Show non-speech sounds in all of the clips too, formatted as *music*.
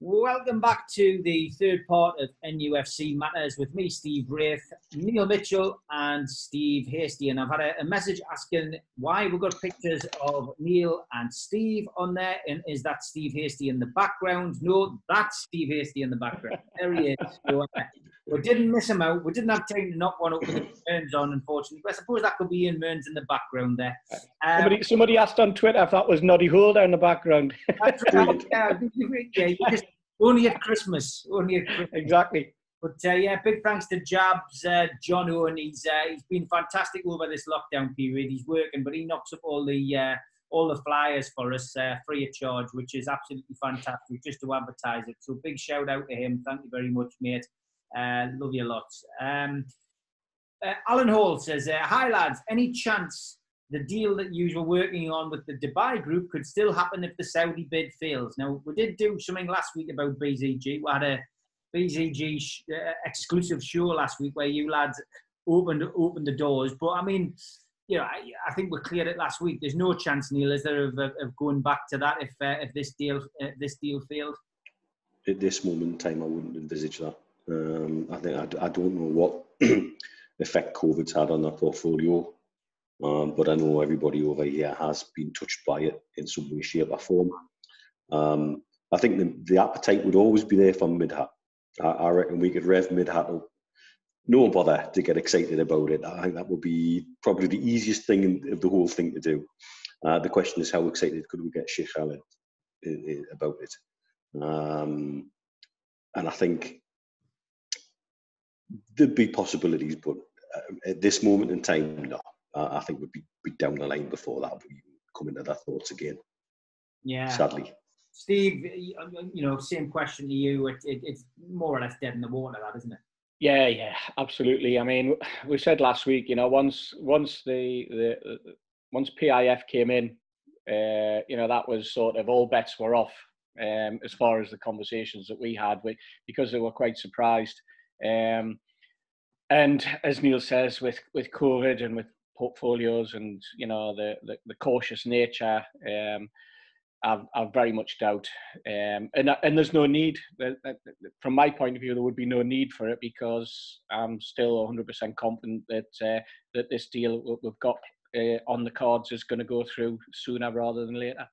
Welcome back to the third part of NUFC Matters with me, Steve Wraith, Neil Mitchell, and Steve Hasty. And I've had a, a, message asking why we've got pictures of Neil and Steve on there. And is that Steve Hasty in the background? No, that's Steve Hasty in the background. There he is. So, uh, we didn't miss him out. We didn't have time to knock one up with Mearns on, unfortunately. But I suppose that could be Ian Mearns in the background there. Um, somebody, somebody asked on Twitter if that was Noddy Holder in the background. *laughs* Right. yeah, yeah, just only at Christmas. Only at Christmas. Exactly. But uh, yeah, big thanks to Jabs, uh, John Owen. He's uh, he's been fantastic over this lockdown period. He's working, but he knocks up all the uh, all the flyers for us uh, free of charge, which is absolutely fantastic just to advertise it. So big shout out to him. Thank you very much, mate. Uh, love you lots. Um, Alan Hall says, "Hi lads, any chance the deal that you were working on with the Dubai group could still happen if the Saudi bid fails. Now, we did do something last week about BZG. We had a BZG sh- uh, exclusive show last week where you lads opened opened the doors. But I mean, you know, I, I think we cleared it last week. There's no chance, Neil, is there, of, of going back to that if uh, if this deal uh, this deal failed? At this moment in time, I wouldn't envisage that. Um, I think I, I don't know what *clears throat* effect COVID's had on that portfolio. Um, but I know everybody over here has been touched by it in some way, shape, or form. Um, I think the, the appetite would always be there for Midhat. I, I reckon we could rev Midhat no bother to get excited about it. I think that would be probably the easiest thing of the whole thing to do. Uh, the question is how excited could we get Sheikh Khaled about it? Um, and I think there'd be possibilities, but uh, at this moment in time, no I think we'd be, be down the line before that would come into their thoughts again. Yeah. Sadly. Steve, you know, same question to you. It, it, it's more or less dead in the water, that isn't it? Yeah, yeah, absolutely. I mean, we said last week, you know, once once the the once PIF came in, uh, you know, that was sort of all bets were off um, as far as the conversations that we had, with, because they were quite surprised. Um, and as Neil says, with with COVID and with portfolios and you know the the, the cautious nature um, I, I very much doubt um, and and there's no need from my point of view there would be no need for it because I'm still 100% confident that uh, that this deal we've got uh, on the cards is going to go through sooner rather than later.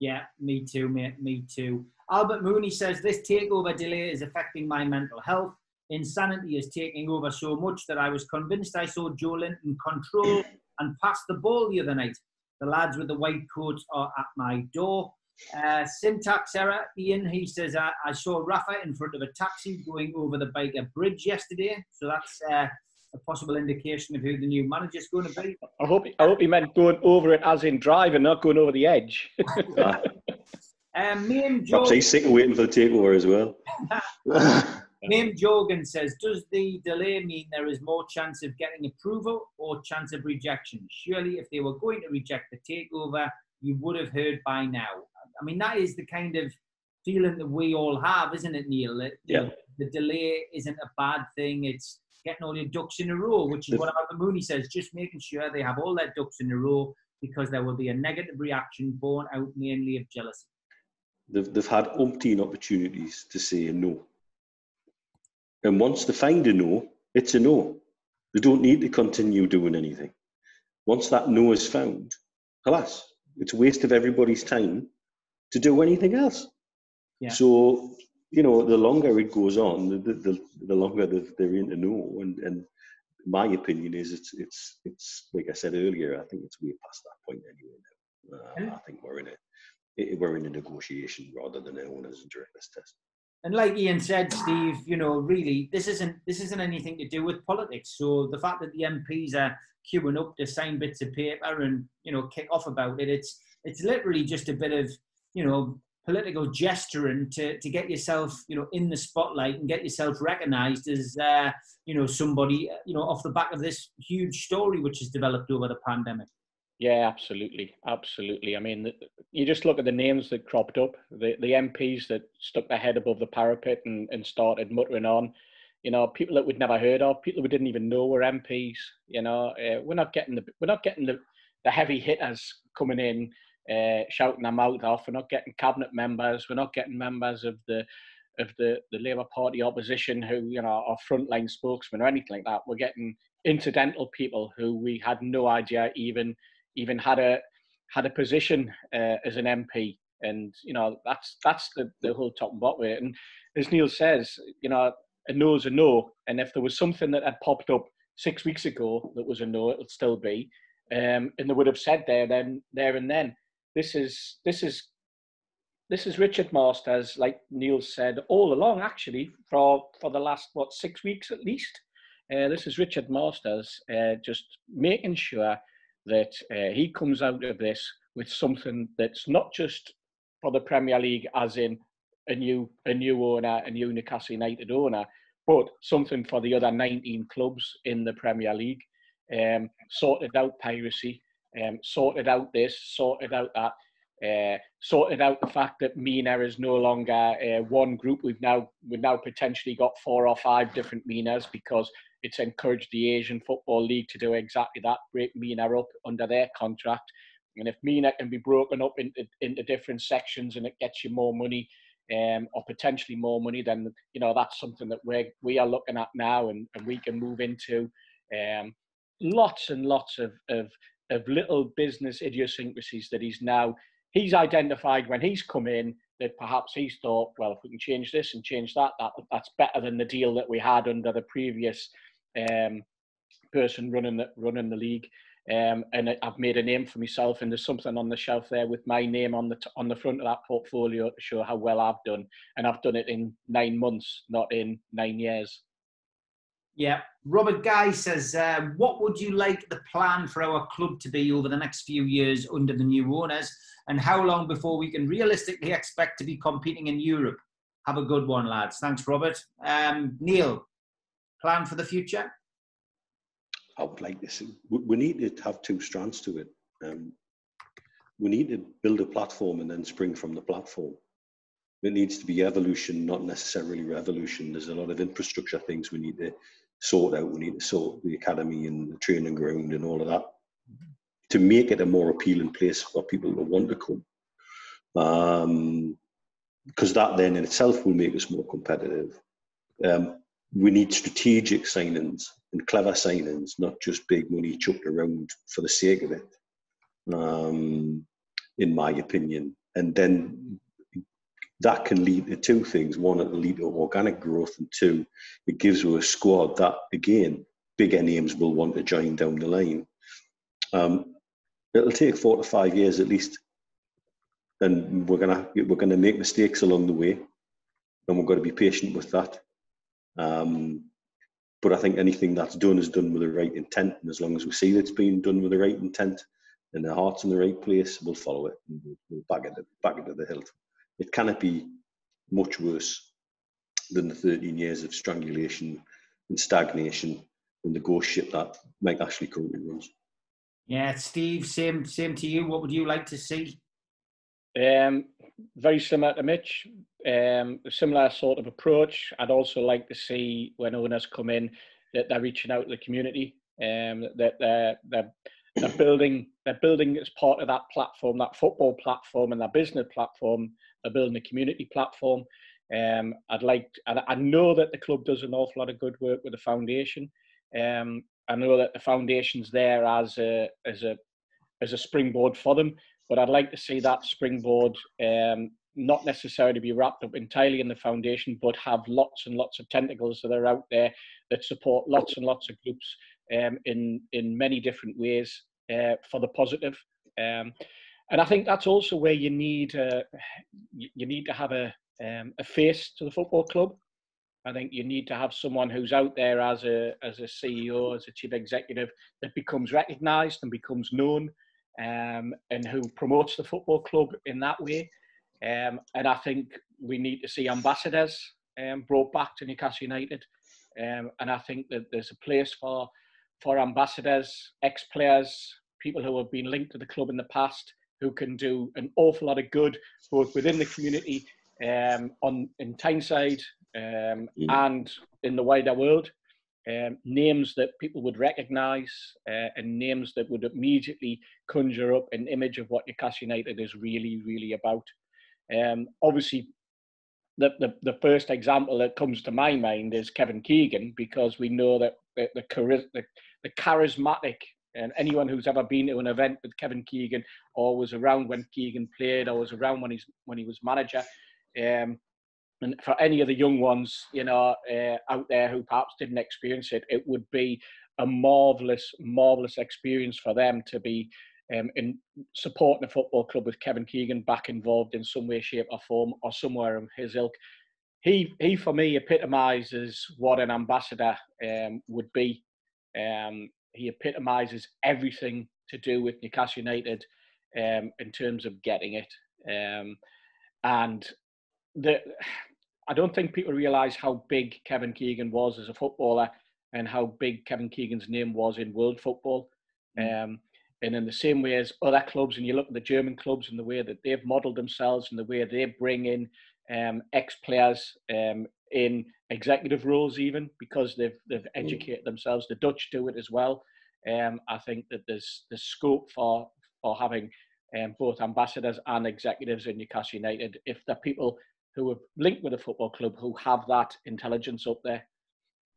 Yeah me too mate me too. Albert Mooney says this takeover delay is affecting my mental health insanity is taking over so much that I was convinced I saw Joelinton control *clears throat* and pass the ball the other night. The lads with the white coats are at my door. Uh, syntax error. Ian, he says, I, I saw Rafa in front of a taxi going over the Byker Bridge yesterday. So that's uh, a possible indication of who the new manager is going to be. I hope, I hope he meant going over it as in driving, not going over the edge. *laughs* *laughs* um, me and Joe... Perhaps he's sitting waiting for the takeover as well. *laughs* Name Jogan says, does the delay mean there is more chance of getting approval or chance of rejection? Surely, if they were going to reject the takeover, you would have heard by now. I mean, that is the kind of feeling that we all have, isn't it, Neil? That, yeah. The, delay isn't a bad thing. It's getting all your ducks in a row, which is what Albert Mooney says, just making sure they have all their ducks in a row because there will be a negative reaction born out mainly of jealousy. They've, they've had umpteen opportunities to say no and once they find a no, it's a no. They don't need to continue doing anything. Once that no is found, alas, it's a waste of everybody's time to do anything else. Yeah. So, you know, the longer it goes on, the, the, the longer they're in to know. And, and my opinion is it's, it's, it's, like I said earlier, I think it's way past that point anyway now. Uh, I think we're in a, we're in a negotiation rather than an owner's and director's test and like Ian said, Steve, you know, really, this isn't this isn't anything to do with politics. So the fact that the MPs are queuing up to sign bits of paper and you know kick off about it, it's it's literally just a bit of you know political gesturing to to get yourself you know in the spotlight and get yourself recognised as uh, you know somebody you know off the back of this huge story which has developed over the pandemic. Yeah, absolutely, absolutely. I mean, you just look at the names that cropped up, the the MPs that stuck their head above the parapet and, and started muttering on. You know, people that we'd never heard of, people we didn't even know were MPs. You know, uh, we're not getting the we're not getting the, the heavy hitters coming in uh, shouting their mouth off. We're not getting cabinet members. We're not getting members of the of the, the Labour Party opposition who, you know, are frontline spokesmen or anything like that. We're getting incidental people who we had no idea even even had a had a position uh, as an MP. And you know that's that's the, the whole top and bottom. And as Neil says, you know, a no is a no. And if there was something that had popped up six weeks ago that was a no, it'll still be. Um, and they would have said there then there and then. This is this is this is Richard Masters, like Neil said all along, actually, for for the last what six weeks at least. Uh, this is Richard Masters uh, just making sure that uh, he comes out of this with something that's not just for the Premier League, as in a new a new owner, a new Newcastle United owner, but something for the other 19 clubs in the Premier League. Um, sorted out piracy, um, sorted out this, sorted out that, uh, sorted out the fact that MENA is no longer uh, one group. We've now we've now potentially got four or five different MENAs because it's encouraged the Asian Football League to do exactly that, break MENA up under their contract. And if MENA can be broken up into, into different sections and it gets you more money, um, or potentially more money, then you know that's something that we we are looking at now, and, and we can move into um, lots and lots of, of of little business idiosyncrasies that he's now he's identified when he's come in that perhaps he's thought, well, if we can change this and change that, that that's better than the deal that we had under the previous um, person running the running the league. Um, and I've made a name for myself, and there's something on the shelf there with my name on the t- on the front of that portfolio to show how well I've done, and I've done it in nine months, not in nine years. Yeah, Robert Guy says, uh, "What would you like the plan for our club to be over the next few years under the new owners, and how long before we can realistically expect to be competing in Europe?" Have a good one, lads. Thanks, Robert. Um, Neil, plan for the future? I would like this. We need to have two strands to it. Um, we need to build a platform and then spring from the platform. It needs to be evolution, not necessarily revolution. There's a lot of infrastructure things we need to sort out. We need to sort the academy and the training ground and all of that to make it a more appealing place for people to want to come. Um, because that then in itself will make us more competitive. Um, we need strategic signings and clever signings, not just big money chucked around for the sake of it, um, in my opinion. And then that can lead to two things. One, it'll lead to organic growth, and two, it gives you a squad that, again, bigger names will want to join down the line. Um, it'll take four to five years at least, and we're gonna we're gonna make mistakes along the way, and we've got to be patient with that. Um, but I think anything that's done is done with the right intent, and as long as we see that it's being done with the right intent and the heart's in the right place, we'll follow it and we'll, back it back it the hilt. It cannot be much worse than the 13 years of strangulation and stagnation and the ghost ship that Mike Ashley currently runs. Yeah, Steve, same same to you. What would you like to see? Um, very similar to Mitch. Um, similar sort of approach. I'd also like to see when owners come in that they're reaching out to the community. Um, that they're, they're they're building they're building as part of that platform, that football platform and that business platform. They're building a community platform. Um, I'd like to, I know that the club does an awful lot of good work with the foundation. Um, I know that the foundation's there as a as a as a springboard for them, but I'd like to see that springboard um, not necessarily be wrapped up entirely in the foundation, but have lots and lots of tentacles that are out there that support lots and lots of groups um, in in many different ways uh, for the positive. Um, and I think that's also where you need uh, you need to have a um, a face to the football club. I think you need to have someone who's out there as a as a CEO, as a chief executive, that becomes recognised and becomes known, um, and who promotes the football club in that way. Um, and I think we need to see ambassadors um, brought back to Newcastle United. Um, and I think that there's a place for for ambassadors, ex-players, people who have been linked to the club in the past, who can do an awful lot of good both within the community, um, on in Tyneside, um, mm. and in the wider world. Um, names that people would recognise uh, and names that would immediately conjure up an image of what Newcastle United is really, really about. Um, obviously, the, the, the first example that comes to my mind is Kevin Keegan because we know that the, the, the, the charismatic and anyone who's ever been to an event with Kevin Keegan or was around when Keegan played or was around when he's when he was manager, um, and for any of the young ones, you know, uh, out there who perhaps didn't experience it, it would be a marvelous, marvelous experience for them to be um, in supporting a football club with Kevin Keegan back involved in some way, shape, or form, or somewhere of his ilk. He, he for me epitomises what an ambassador um, would be. Um, he epitomises everything to do with Newcastle United um, in terms of getting it. Um, and the, I don't think people realise how big Kevin Keegan was as a footballer and how big Kevin Keegan's name was in world football. Mm. Um, and in the same way as other clubs, and you look at the German clubs and the way that they've modelled themselves and the way they bring in um, ex-players um, in executive roles, even because they've they've mm. educated themselves. The Dutch do it as well. Um, I think that there's there's scope for for having um, both ambassadors and executives in Newcastle United if the people who are linked with a football club who have that intelligence up there.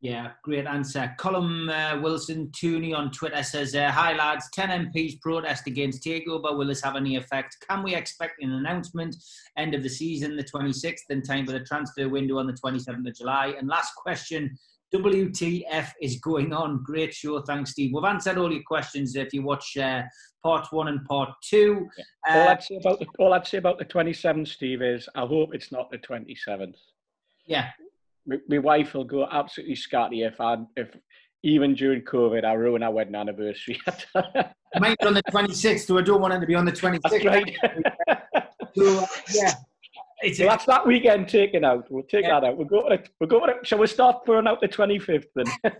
Yeah, great answer. Colin uh, Wilson Tooney on Twitter says, uh, Hi lads, 10 MPs protest against takeover. Will this have any effect? Can we expect an announcement end of the season, the 26th, in time for the transfer window on the 27th of July? And last question WTF is going on? Great show. Thanks, Steve. We've answered all your questions if you watch uh, part one and part two. Yeah. All, uh, I'd say about the, all I'd say about the 27th, Steve, is I hope it's not the 27th. Yeah. My, my wife will go absolutely scatty if I if even during COVID I ruin our wedding anniversary. *laughs* Mine's on the 26th, so I don't want it to be on the 26th. That's right. so, uh, yeah. It's, well, that's that weekend taken out. We'll take yeah. that out. We'll go. To, we'll go. To, shall we start throwing out the twenty fifth then? *laughs*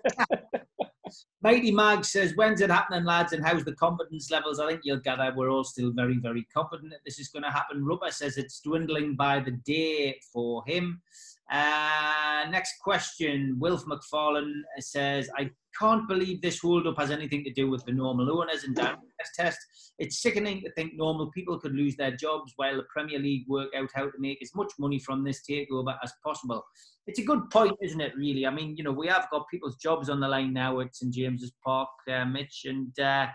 Mighty Mag says, "When's it happening, lads? And how's the confidence levels?" I think you'll gather we're all still very, very confident that this is going to happen. Rubber says it's dwindling by the day for him. Uh, next question. Wilf McFarlane says, I can't believe this hold up has anything to do with the normal owners and down test. It's sickening to think normal people could lose their jobs while the Premier League work out how to make as much money from this takeover as possible. It's a good point, isn't it, really? I mean, you know, we have got people's jobs on the line now at St James's Park, uh, Mitch, and, uh,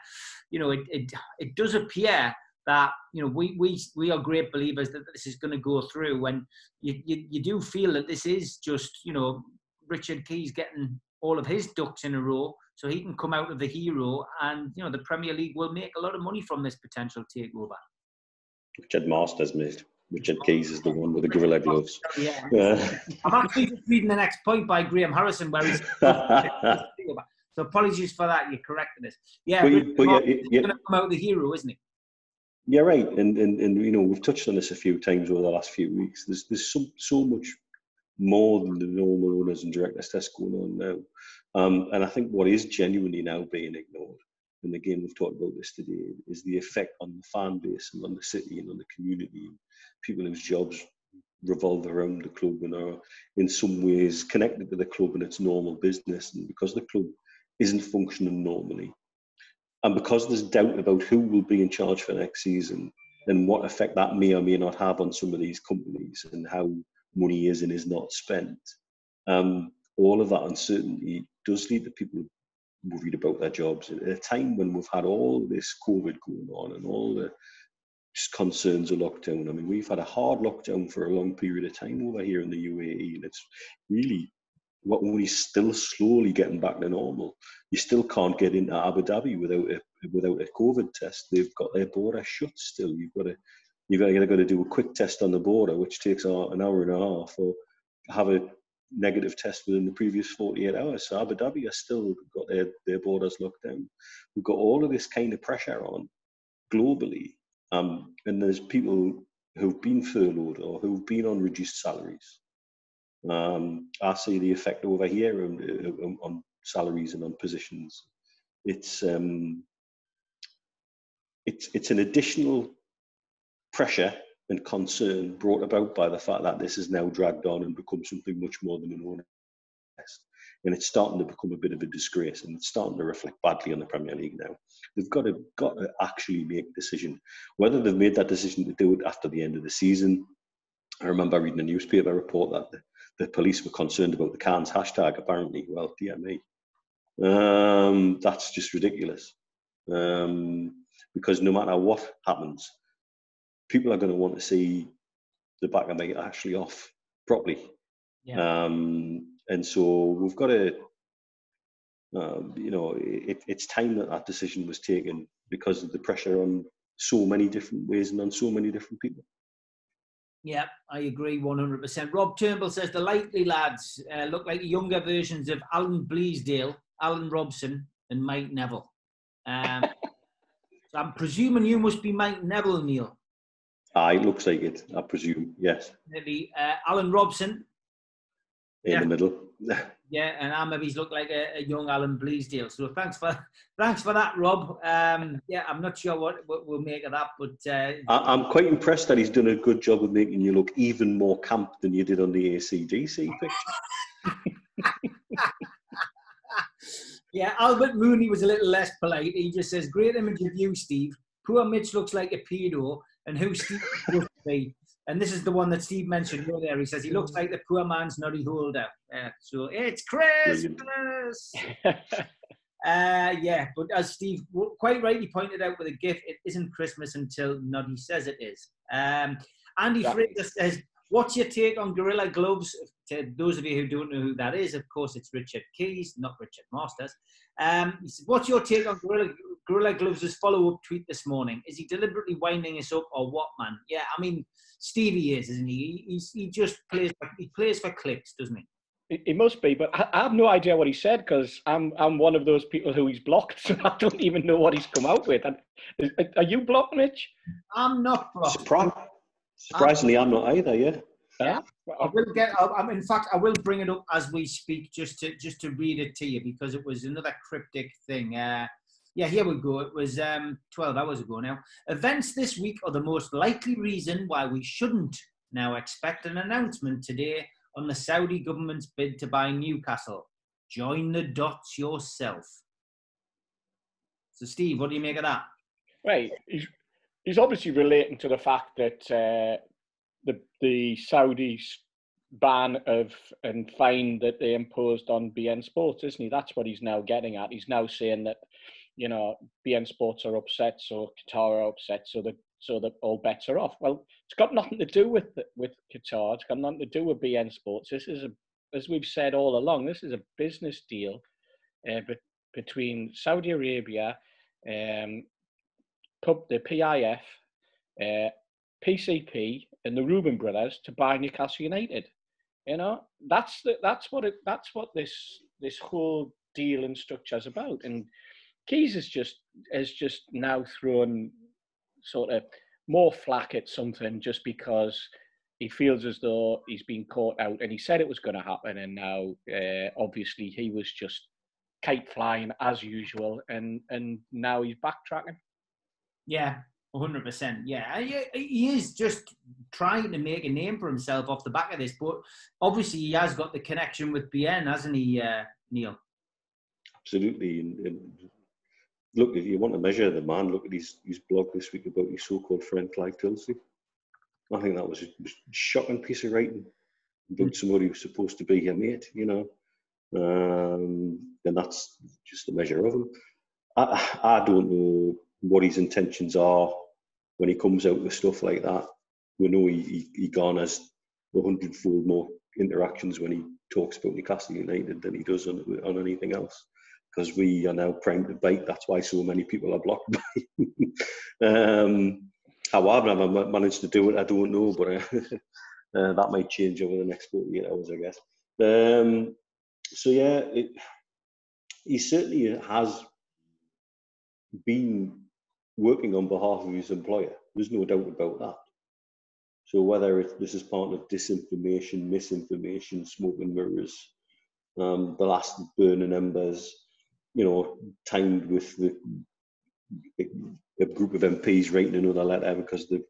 you know, it, it, it does appear that you know we we we are great believers that this is going to go through and you, you you do feel that this is just you know Richard Keys getting all of his ducks in a row so he can come out of the hero and you know the Premier League will make a lot of money from this potential takeover. Richard Masters made. Richard Keys is the one with the gorilla gloves. Oh, yeah. *laughs* yeah. I'm actually just reading the next point by Graham Harrison where he's *laughs* so apologies for that, you're correcting us. Yeah, but, but yeah, yeah, going to come out the hero, isn't he? Yeah, right. And, and and you know we've touched on this a few times over the last few weeks. There's there's so so much more than the normal owners and directors test going on now. Um, and I think what is genuinely now being ignored, and again we've talked about this today, is the effect on the fan base and on the city and on the community, people whose jobs revolve around the club and are in some ways connected to the club and its normal business. And because the club isn't functioning normally, and because there's doubt about who will be in charge for next season and what effect that may or may not have on some of these companies and how money is and is not spent, um, all of that uncertainty does lead to people worried about their jobs at a time when we've had all this COVID going on and all the concerns of lockdown. I mean, we've had a hard lockdown for a long period of time over here in the UAE, and it's really we're only still slowly getting back to normal. You still can't get into Abu Dhabi without a without a COVID test. They've got their border shut still. You've got to you've got to, do a quick test on the border, which takes an hour and a half, or have a negative test within the previous 48 hours. So Abu Dhabi has still got their, their borders locked down. We've got all of this kind of pressure on globally. Um, and there's people who've been furloughed or who've been on reduced salaries um, I see the effect over here on, on, on salaries and on positions. It's um, it's it's an additional pressure and concern brought about by the fact that this is now dragged on and become something much more than an test. and it's starting to become a bit of a disgrace, and it's starting to reflect badly on the Premier League now. They've got to got to actually make a decision. Whether they've made that decision to do it after the end of the season, I remember reading a newspaper report that the, the police were concerned about the Cans hashtag. Apparently, well, dear me, um, that's just ridiculous. Um, because no matter what happens, people are going to want to see the back of Mike Ashley off properly. Yeah. Um, and so we've got to, um, you know, it, it's time that that decision was taken because of the pressure on so many different ways and on so many different people. Yeah, I agree 100%. Rob Turnbull says the likely lads uh, look like younger versions of Alan Bleasdale, Alan Robson, and Mike Neville. Um, *laughs* so I'm presuming you must be Mike Neville, Neil. Ah, it looks like it, I presume, yes. Maybe uh, Alan Robson. In yeah. the middle. *laughs* yeah, and I maybe look like a, a, young Alan Bleasdale. So thanks for *laughs* thanks for that, Rob. Um, yeah, I'm not sure what, what we'll make of that, but uh, I, am quite impressed that he's done a good job of making you look even more camp than you did on the ACDC picture. *laughs* yeah, Albert Mooney was a little less polite. He just says, "Great image of you, Steve. Poor Mitch looks like a pedo, and who Steve *laughs* to be." And this is the one that Steve mentioned earlier. He says he looks like the poor man's Noddy Holder. Uh, so it's Christmas. *laughs* uh, yeah, but as Steve quite rightly pointed out with a gift, it isn't Christmas until Noddy says it is. Um, Andy yeah. Fraser says, What's your take on Gorilla Gloves? To those of you who don't know who that is, of course, it's Richard Keys, not Richard Masters. Um, What's your take on Gorilla, Gorilla Gloves' follow up tweet this morning? Is he deliberately winding us up or what, man? Yeah, I mean, Stevie is, isn't he? He's, he just plays he plays for clicks, doesn't he? It must be, but I have no idea what he said because I'm I'm one of those people who he's blocked, *laughs* so I don't even know what he's come out with. And are you blocked, Mitch? I'm not blocked. Surprise. Surprisingly, I'm not either. Yeah. Yeah. I will get. I, in fact, I will bring it up as we speak, just to just to read it to you because it was another cryptic thing. Uh, yeah, here we go. It was um, 12 hours ago now. Events this week are the most likely reason why we shouldn't now expect an announcement today on the Saudi government's bid to buy Newcastle. Join the dots yourself. So, Steve, what do you make of that? Right. He's, obviously relating to the fact that uh, the the Saudis ban of and fine that they imposed on beIN Sports, isn't he? That's what he's now getting at. He's now saying that you know, beIN Sports are upset, so Qatar are upset, so that so that all bets are off. Well, it's got nothing to do with with Qatar. It's got nothing to do with beIN Sports. This is a, as we've said all along, this is a business deal uh, be, between Saudi Arabia, um, the PIF, uh, PCP, and the Reuben brothers to buy Newcastle United. You know, that's the, that's what it, that's what this this whole deal and structure is about. And Keys has just has just now thrown sort of more flack at something just because he feels as though he's been caught out, and he said it was going to happen, and now uh, obviously he was just kite flying as usual, and and now he's backtracking. Yeah, hundred percent. Yeah, he is just trying to make a name for himself off the back of this, but obviously he has got the connection with beIN, hasn't he, uh, Neil? Absolutely, and, and look, if you want to measure the man, look at his, his blog this week about his so-called friend Clive Tyldesley. I think that was a shocking piece of writing about mm. somebody who's supposed to be your mate, you know. Um, and that's just a measure of him. I, I don't know what his intentions are when he comes out with stuff like that. We know he, he, he garners a hundredfold more interactions when he talks about Newcastle United than he does on, on anything else because we are now primed to bite. That's why so many people are blocked by *laughs* um, how I've never managed to do it, I don't know, but *laughs* uh, that might change over the next 48 hours, I guess. Um, so, yeah, it, he certainly has been working on behalf of his employer. There's no doubt about that. So whether it, this is part of disinformation, misinformation, smoke and mirrors, um, the last burning embers, you know, timed with the, a group of MPs writing another letter because the,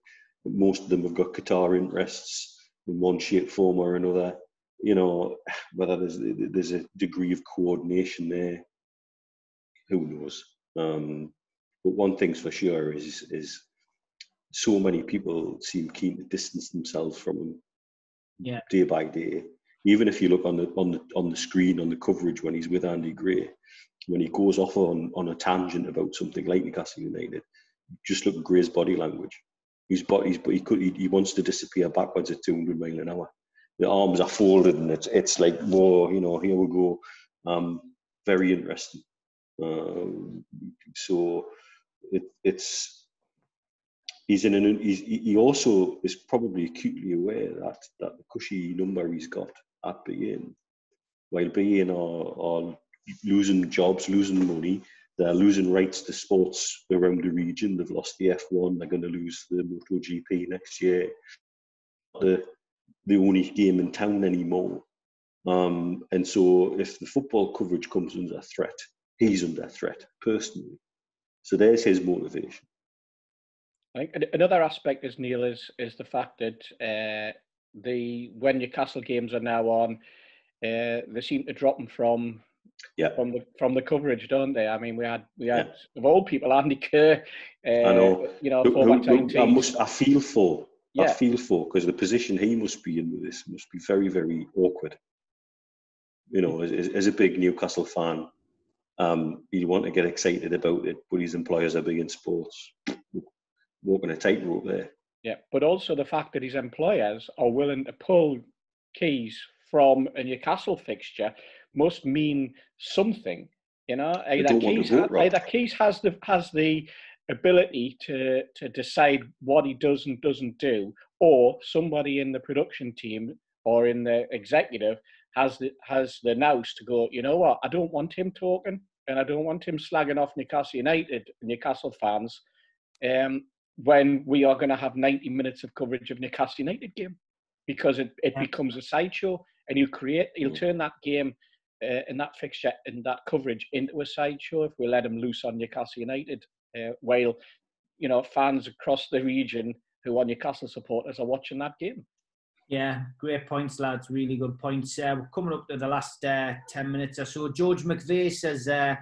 most of them have got Qatar interests in one shape, form, or another. you know, whether there's there's a degree of coordination there, who knows? Um, but one thing's for sure is is so many people seem keen to distance themselves from him yeah. day by day. Even if you look on the on the on the screen on the coverage when he's with Andy Gray, when he goes off on, on a tangent about something like Newcastle United, just look at Gray's body language. His body, he could, he, he wants to disappear backwards at 200 mile an hour. The arms are folded, and it's it's like, whoa, you know, here we go. Um, very interesting. Um, so it, it's he's in an he's, he also is probably acutely aware that that the cushy number he's got at beIN, while beIN are, are losing jobs, losing money, they're losing rights to sports around the region. They've lost the F1. They're going to lose the MotoGP next year. The the only game in town anymore. Um, and so, if the football coverage comes under threat, he's under threat personally. So there's his motivation. I think another aspect is Neil is is the fact that uh, the when Newcastle games are now on, uh, they seem to drop them from yeah. from the from the coverage, don't they? I mean, we had we had yeah. of all people, Andy Kerr. Uh, I know. You know, who, who, who, I must. I feel for. Yeah. I feel for because the position he must be in with this must be very very awkward. You know, as, as a big Newcastle fan, um, you want to get excited about it, but his employers are beIN Sports. Walking a tightrope there. Yeah, but also the fact that his employers are willing to pull Keys from a Newcastle fixture must mean something. You know, either Keys, ha- either Keys has the has the ability to to decide what he does and doesn't do, or somebody in the production team or in the executive has the has the nous to go. You know what? I don't want him talking, and I don't want him slagging off Newcastle United, Newcastle fans, um, when we are going to have ninety minutes of coverage of Newcastle United game, because it, it becomes a sideshow, and you create, you'll mm. turn that game uh, in that fixture and that coverage into a sideshow if we let them loose on Newcastle United. Uh, while you know fans across the region who are Newcastle supporters are watching that game. Yeah, great points, lads. Really good points. Uh, we're coming up to the last uh, 10 minutes or so. George McVeigh says, uh,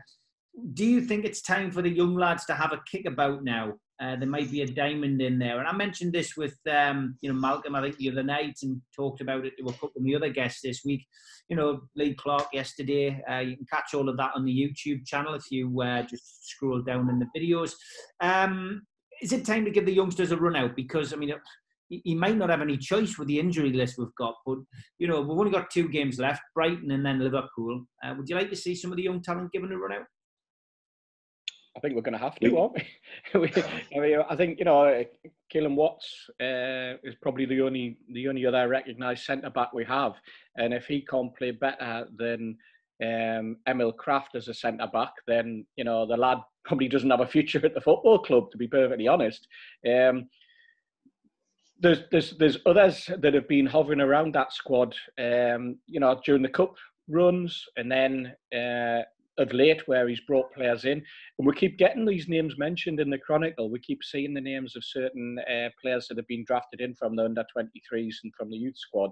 Do you think it's time for the young lads to have a kick about now? Uh, there might be a diamond in there. And I mentioned this with um, you know Malcolm, I think the other night, and talked about it to a couple of the other guests this week. You know, Lee Clark yesterday. Uh, you can catch all of that on the YouTube channel if you uh, just scroll down in the videos. Um, is it time to give the youngsters a run out? Because I mean, he might not have any choice with the injury list we've got, but you know we've only got two games left: Brighton and then Liverpool. Uh, would you like to see some of the young talent given a run out? I think we're going to have to, aren't we? *laughs* *laughs* I mean, I think you know, Kelland Watts uh, is probably the only the only other recognised centre back we have, and if he can't play better than um, Emil Krafth as a centre back, then you know the lad probably doesn't have a future at the football club. To be perfectly honest, um, there's there's there's others that have been hovering around that squad. Um, you know, during the cup runs, and then uh, of late where he's brought players in. And we keep getting these names mentioned in the Chronicle. We keep seeing the names of certain uh, players that have been drafted in from the under 23s and from the youth squad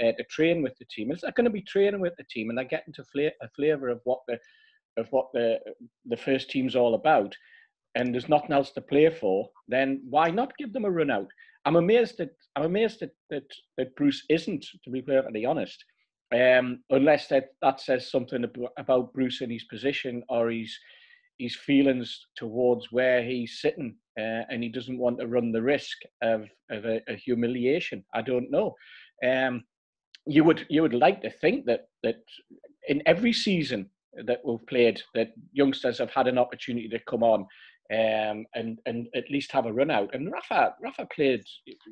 uh, to train with the team. Is that going to be training with the team and they're getting to fla- a flavour of what the of what the the first team's all about and there's nothing else to play for, then why not give them a run out? I'm amazed that I'm amazed that that, that Bruce isn't, to be perfectly honest um, unless that, that says something about Bruce and his position or his his feelings towards where he's sitting, uh, and he doesn't want to run the risk of of a, a humiliation. I don't know. Um, you would you would like to think that that in every season that we've played, that youngsters have had an opportunity to come on um, and and at least have a run out. And Rafa Rafa played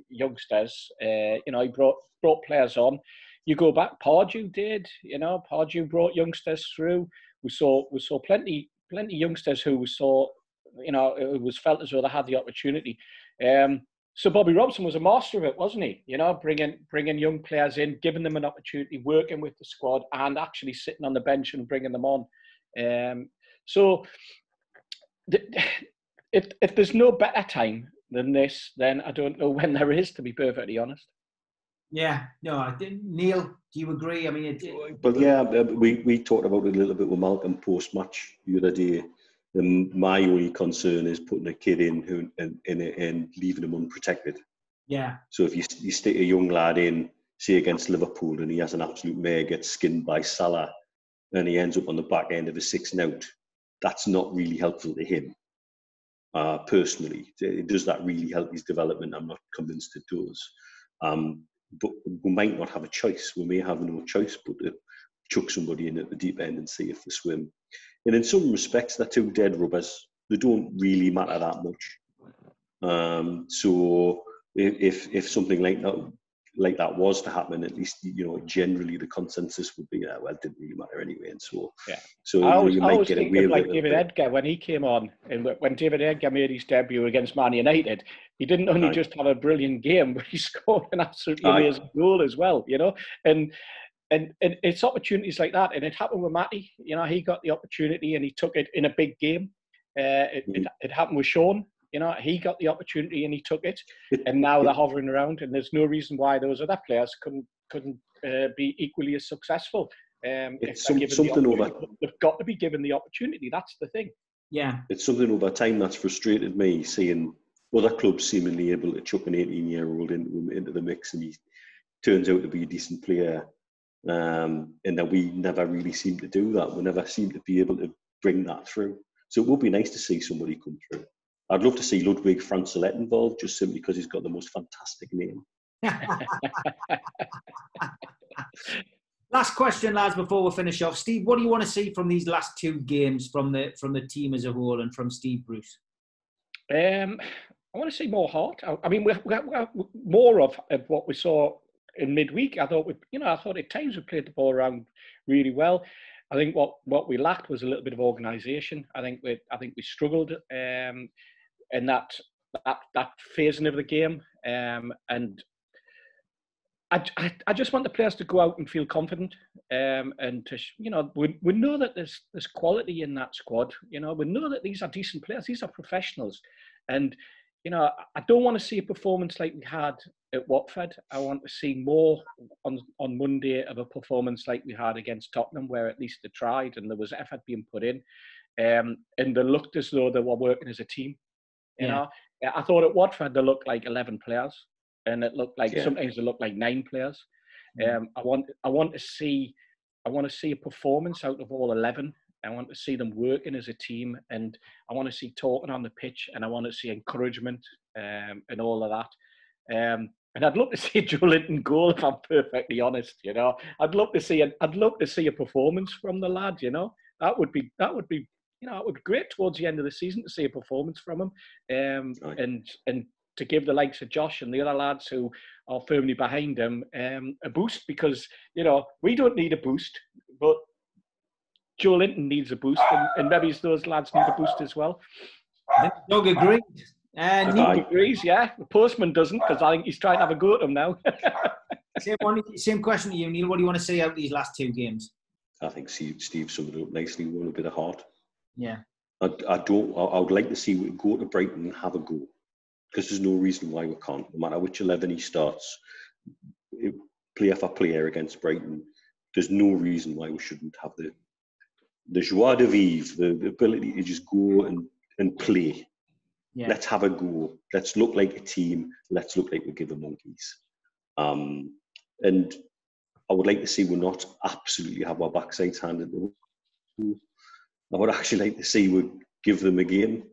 youngsters. Uh, you know, he brought brought players on you go back, Pardew did, you know, Pardew brought youngsters through. We saw we saw plenty plenty youngsters who we saw, you know, it was felt as though they had the opportunity. Um, so Bobby Robson was a master of it, wasn't he? You know, bringing bringing young players in, giving them an opportunity, working with the squad, and actually sitting on the bench and bringing them on. Um, so, if if there's no better time than this, then I don't know *laughs* when there is. To be perfectly honest. Yeah, no, I didn't. Neil, do you agree? I mean, it, it, But yeah, uh, we, we talked about it a little bit with Malcolm post match the other day. And my only concern is putting a kid in who and, and, and leaving him unprotected. yeah, So if you, you stick a young lad in, say against Liverpool, and he has an absolute mare, gets skinned by Salah, and he ends up on the back end of a six note, that's not really helpful to him. Uh, personally, does that really help his development? I'm not convinced it does. Um, but we might not have a choice. We may have no choice but to chuck somebody in at the deep end and see if they swim. And in some respects, they're two dead rubbers. They don't really matter that much. Um, so if if something like that like that was to happen, at least you know generally the consensus would be, yeah, well, it didn't really matter anyway, and so Yeah. so I you, know, you might get away like David bit. Edgar when he came on, and when David Edgar made his debut against Man United, he didn't only Aye. just have a brilliant game, *laughs* but he scored an absolutely Aye. amazing goal as well. You know, and and and it's opportunities like that, and it happened with Matty. You know, he got the opportunity and he took it in a big game. Uh, it, it, it happened with Sean. You know, he got the opportunity and he took it, *laughs* and now they're hovering around, and there's no reason why those other players couldn't couldn't uh, be equally as successful. Um, It's they're some- given the something over- opportunity. They've got to be given the opportunity. That's the thing. yeah, it's something over time that's frustrated me seeing other clubs seemingly able to chuck an 18 year old into, into the mix and he turns out to be a decent player. Um, and that we never really seem to do that. We never seem to be able to bring that through. So it would be nice to see somebody come through. I'd love to see Ludwig Francillette involved just simply because he's got the most fantastic name. *laughs* Last question, lads, before we finish off. Steve, what do you want to see from these last two games from the from the team as a whole and from Steve Bruce? Um, I want to see more heart. I, I mean, we we we more of, of what we saw in midweek. I thought we, you know, I thought at times we played the ball around really well. I think what, what we lacked was a little bit of organisation. I think we I think we struggled um, in that that that phasing of the game, um, and I, I, I just want the players to go out and feel confident, um, and to you know we, we know that there's there's quality in that squad. You know we know that these are decent players. These are professionals, and you know I don't want to see a performance like we had at Watford. I want to see more on on Monday of a performance like we had against Tottenham, where at least they tried and there was effort being put in, um, and they looked as though they were working as a team. You Yeah. know, I thought at Watford they looked like eleven players, and it looked like Yeah. sometimes they looked like nine players. Mm. Um, I want I want to see I want to see a performance out of all eleven. I want to see them working as a team, and I want to see talking on the pitch, and I want to see encouragement um, and all of that. Um, and I'd love to *laughs* see Joelinton goal, if I'm perfectly honest. You know, I'd love to see an, I'd love to see a performance from the lad. You know, that would be that would be you know it would be great towards the end of the season to see a performance from him, um, Right. and and to give the likes of Josh and the other lads who are firmly behind him um, a boost because you know we don't need a boost, but Joelinton needs a boost, and, and maybe those lads need a boost as well. I think Doug agreed. And Doug Neil, Aye. agrees, yeah. The postman doesn't because I think he's trying to have a go at him now. *laughs* same, one, same question to you, Neil. What do you want to see out of these last two games? I think Steve, Steve summed it up nicely with a bit of heart. Yeah, I, I don't. I, I would like to see we go to Brighton and have a go, because there's no reason why we can't. No matter which eleven he starts, it, player for player against Brighton, there's no reason why we shouldn't have the the joie de vivre, the, the ability to just go and and play. yeah, Let's have a go. Let's look like a team. Let's look like we give a monkeys. Um, and I would like to see we're not absolutely have our backsides handed. I would actually like to see we give them a game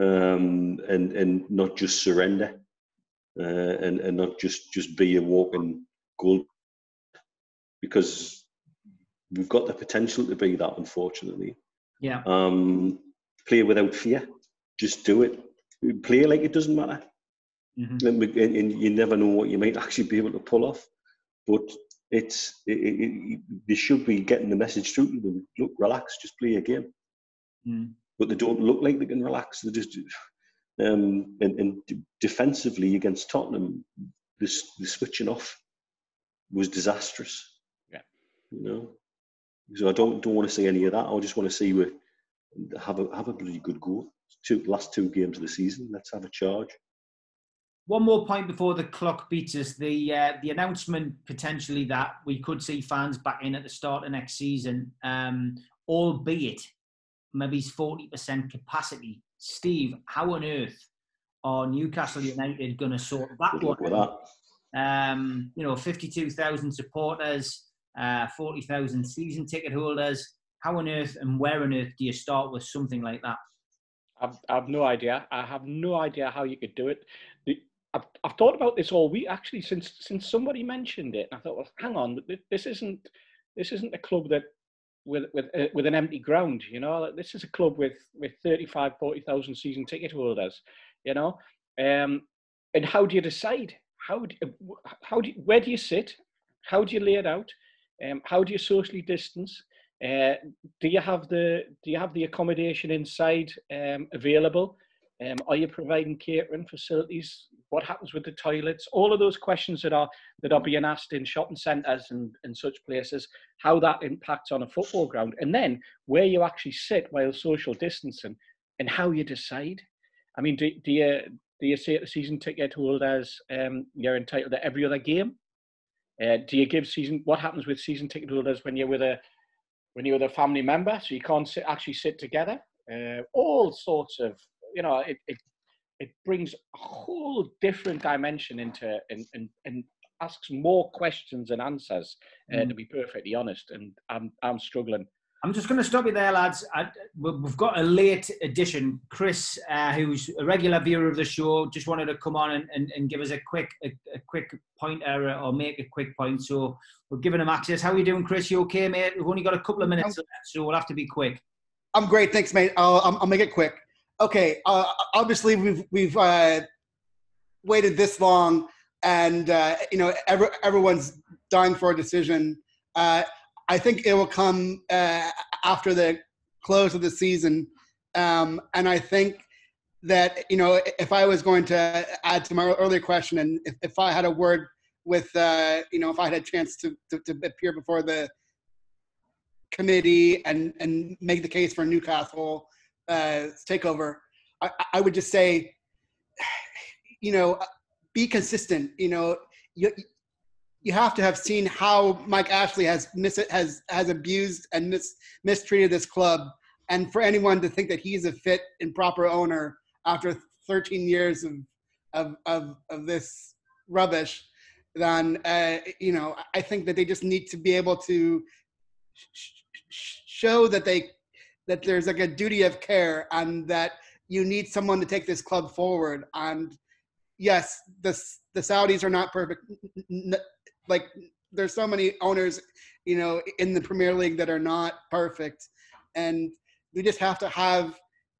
um, and and not just surrender uh, and and not just just be a walking goal because we've got the potential to be that. Unfortunately, yeah, um, play without fear. Just do it. Play like it doesn't matter. Mhm. And, and- and you never know what you might actually be able to pull off. But it's it, it, they should be getting the message through to them. Look, relax, just play a game. Mm. But they don't look like they can relax. They just um, and, and defensively against Tottenham, this the switching off was disastrous. Yeah. you know. So I don't don't want to see any of that. I just want to see we have a have a bloody good go. Two last two games of the season. Let's have a charge. One more point before the clock beats us. The uh, the announcement potentially that we could see fans back in at the start of next season, um, albeit maybe forty percent capacity. Steve, how on earth are Newcastle United going to sort that Good luck with one? that. Um, you know, fifty-two thousand supporters, uh, forty thousand season ticket holders. How on earth and where on earth do you start with something like that? I've, I've no idea. I have no idea how you could do it. I've, I've thought about this all week actually since since somebody mentioned it. And I thought, well, hang on, this isn't this isn't a club that with with uh, with an empty ground. You know, this is a club with with 35, 40,000 season ticket holders. You know, um, and how do you decide? How do, how do where do you sit? How do you lay it out? Um, how do you socially distance? Uh, do you have the do you have the accommodation inside um, available? Um, are you providing catering facilities? What happens with the toilets? All of those questions that are that are being asked in shopping centres and, and such places, how that impacts on a football ground, and then where you actually sit while social distancing, and how you decide. I mean, do, do you do you say to season ticket holders um, you're entitled to every other game? Uh, do you give season? What happens with season ticket holders when you're with a when you're with a family member, so you can't sit, actually sit together? Uh, all sorts of you know it, it it brings a whole different dimension into and and, and asks more questions and answers. Uh, Mm. To be perfectly honest, and I'm I'm struggling. I'm just going to stop you there, lads. I, we- we've got a late addition. Chris, uh, who's a regular viewer of the show, just wanted to come on and, and, and give us a quick a, a quick pointer or make a quick point. So we're giving him access. How are you doing, Chris? You okay, mate? We've only got a couple of minutes left, so we'll have to be quick. I'm great, thanks, mate. I'll, I'll I'll make it quick. Okay, uh, obviously we've we've uh, waited this long, and uh, you know every, everyone's dying for a decision. Uh, I think it will come uh, after the close of the season, um, and I think that you know if I was going to add to my earlier question, and if, if I had a word with uh, you know if I had a chance to, to, to appear before the committee and and make the case for Newcastle uh, takeover, I, I would just say, *sighs* you know, be consistent. You know, you you have to have seen how Mike Ashley has mis- has has abused and mis- mistreated this club, and for anyone to think that he's a fit and proper owner after 13 years of of of, of this rubbish, then uh, you know I think that they just need to be able to sh- show that they that there's like a duty of care and that you need someone to take this club forward. And yes the the saudis are not perfect. Like there's so many owners you know in the premier league that are not perfect. And we just have to have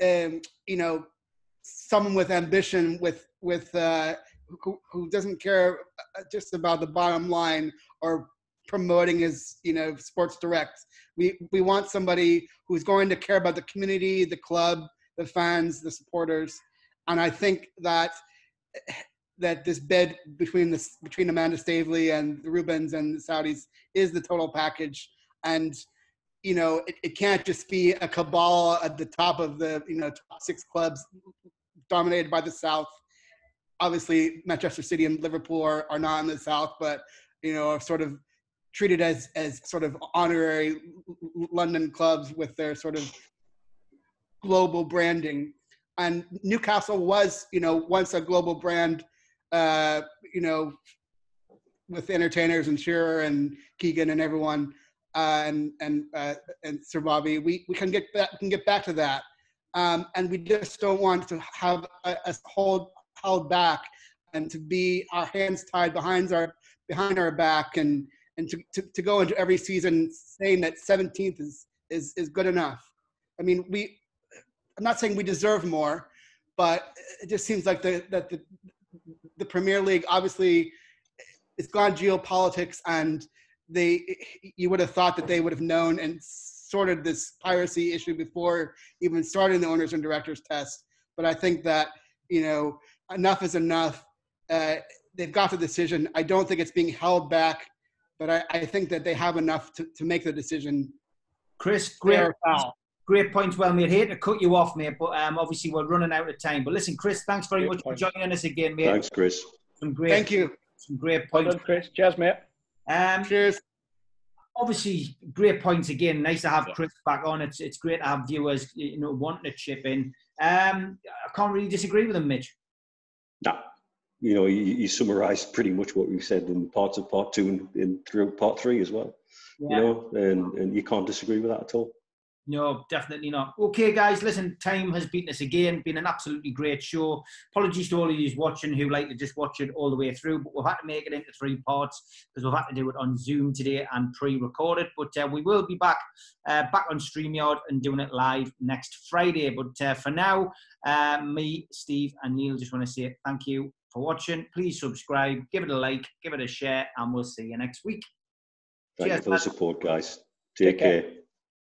um you know someone with ambition with with uh who, who doesn't care uh, just about the bottom line or promoting his you know sports direct. We we want somebody who's going to care about the community the club the fans the supporters. And i think that that this bid between this between amanda staveley and the Reubens and the saudis is the total package. And you know it, it can't just be a cabal at the top of the you know top six clubs dominated by the south. Obviously manchester city and liverpool are, are not in the south but you know are sort of treated as as sort of honorary London clubs with their sort of global branding. And Newcastle was, you know, once a global brand, uh, you know, with entertainers and Shearer and Keegan and everyone, uh, and and uh, and Sir Bobby. We we can get back can get back to that, um, and we just don't want to have us hold held back and to be our hands tied behind our behind our back and and to, to, to go into every season saying that 17th is, is, is good enough. I mean, we, I'm not saying we deserve more, but it just seems like the, that the, the Premier League, obviously, it's gone geopolitics and they, you would have thought that they would have known and sorted this piracy issue before even starting the owners and directors test. But I think that, you know, enough is enough. Uh, they've got the decision. I don't think it's being held back but I, I think that they have enough to, to make the decision Chris, great, foul. Great points, well made. Hate to cut you off, mate, but um, obviously we're running out of time. But listen, Chris, thanks very Great much point. for joining us again, mate. Thanks, Chris. Some great, Thank you. Some great points. done, Chris. Cheers, mate. Um, Cheers. obviously, great points again. Nice to have Yeah. Chris back on. It's it's great to have viewers, you know, wanting to chip in. Um, I can't really disagree with him, Mitch. Nah, you know, you, you summarised pretty much what we said in parts of part two and in through part three as well. Yeah. You know, and, and you can't disagree with that at all. No, definitely not. Okay, guys, listen, time has beaten us again. Been an absolutely great show. Apologies to all of you watching who like to just watch it all the way through, but we've had to make it into three parts because we've had to do it on Zoom today and pre-recorded. But uh, we will be back uh, back on Streamyard and doing it live next Friday. But uh, for now, uh, me, Steve, and Neil just want to say thank you for watching. Please subscribe, give it a like, give it a share, and we'll see you next week. Thank Cheers, you for the support, guys. Take Take care. care.